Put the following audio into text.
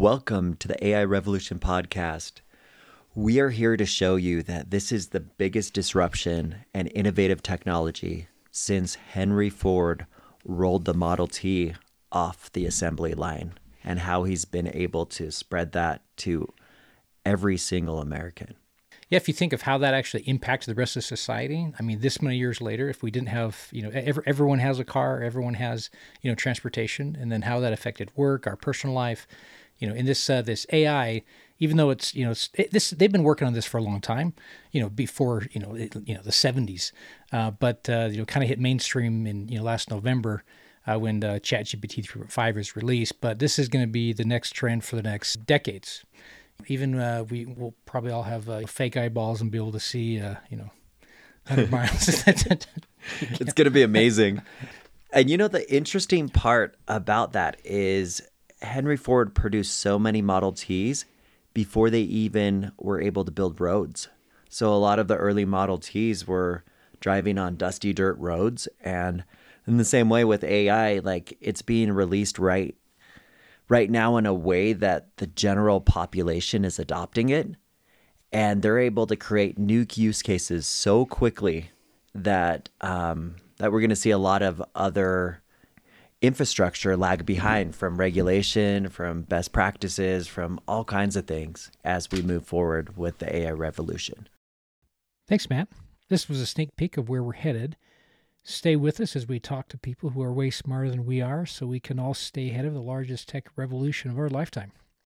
Welcome to the AI Revolution podcast. We are here to show you that this is the biggest disruption and innovative technology since Henry Ford rolled the Model T off the assembly line and how he's been able to spread that to every single American. Yeah, if you think of how that actually impacted the rest of society, I mean, this many years later, if we didn't have, you know, every, everyone has a car, everyone has, you know, transportation, and then how that affected work, our personal life, you know, in this uh, this AI, even though it's, you know, it's, it, this they've been working on this for a long time, you know, before, you know, it, you know, the 70s, uh, but uh, you know, kind of hit mainstream in you know last November. Uh, when uh, ChatGPT 3.5 is released, but this is going to be the next trend for the next decades. Even uh, we will probably all have uh, fake eyeballs and be able to see, uh, you know, 100 miles. it's going to be amazing. And you know, the interesting part about that is Henry Ford produced so many Model Ts before they even were able to build roads. So a lot of the early Model Ts were driving on dusty dirt roads. And in the same way with AI, like it's being released right right now in a way that the general population is adopting it and they're able to create new use cases so quickly that um, that we're going to see a lot of other infrastructure lag mm-hmm. behind from regulation, from best practices, from all kinds of things as we move forward with the AI revolution. Thanks, Matt. This was a sneak peek of where we're headed. Stay with us as we talk to people who are way smarter than we are so we can all stay ahead of the largest tech revolution of our lifetime.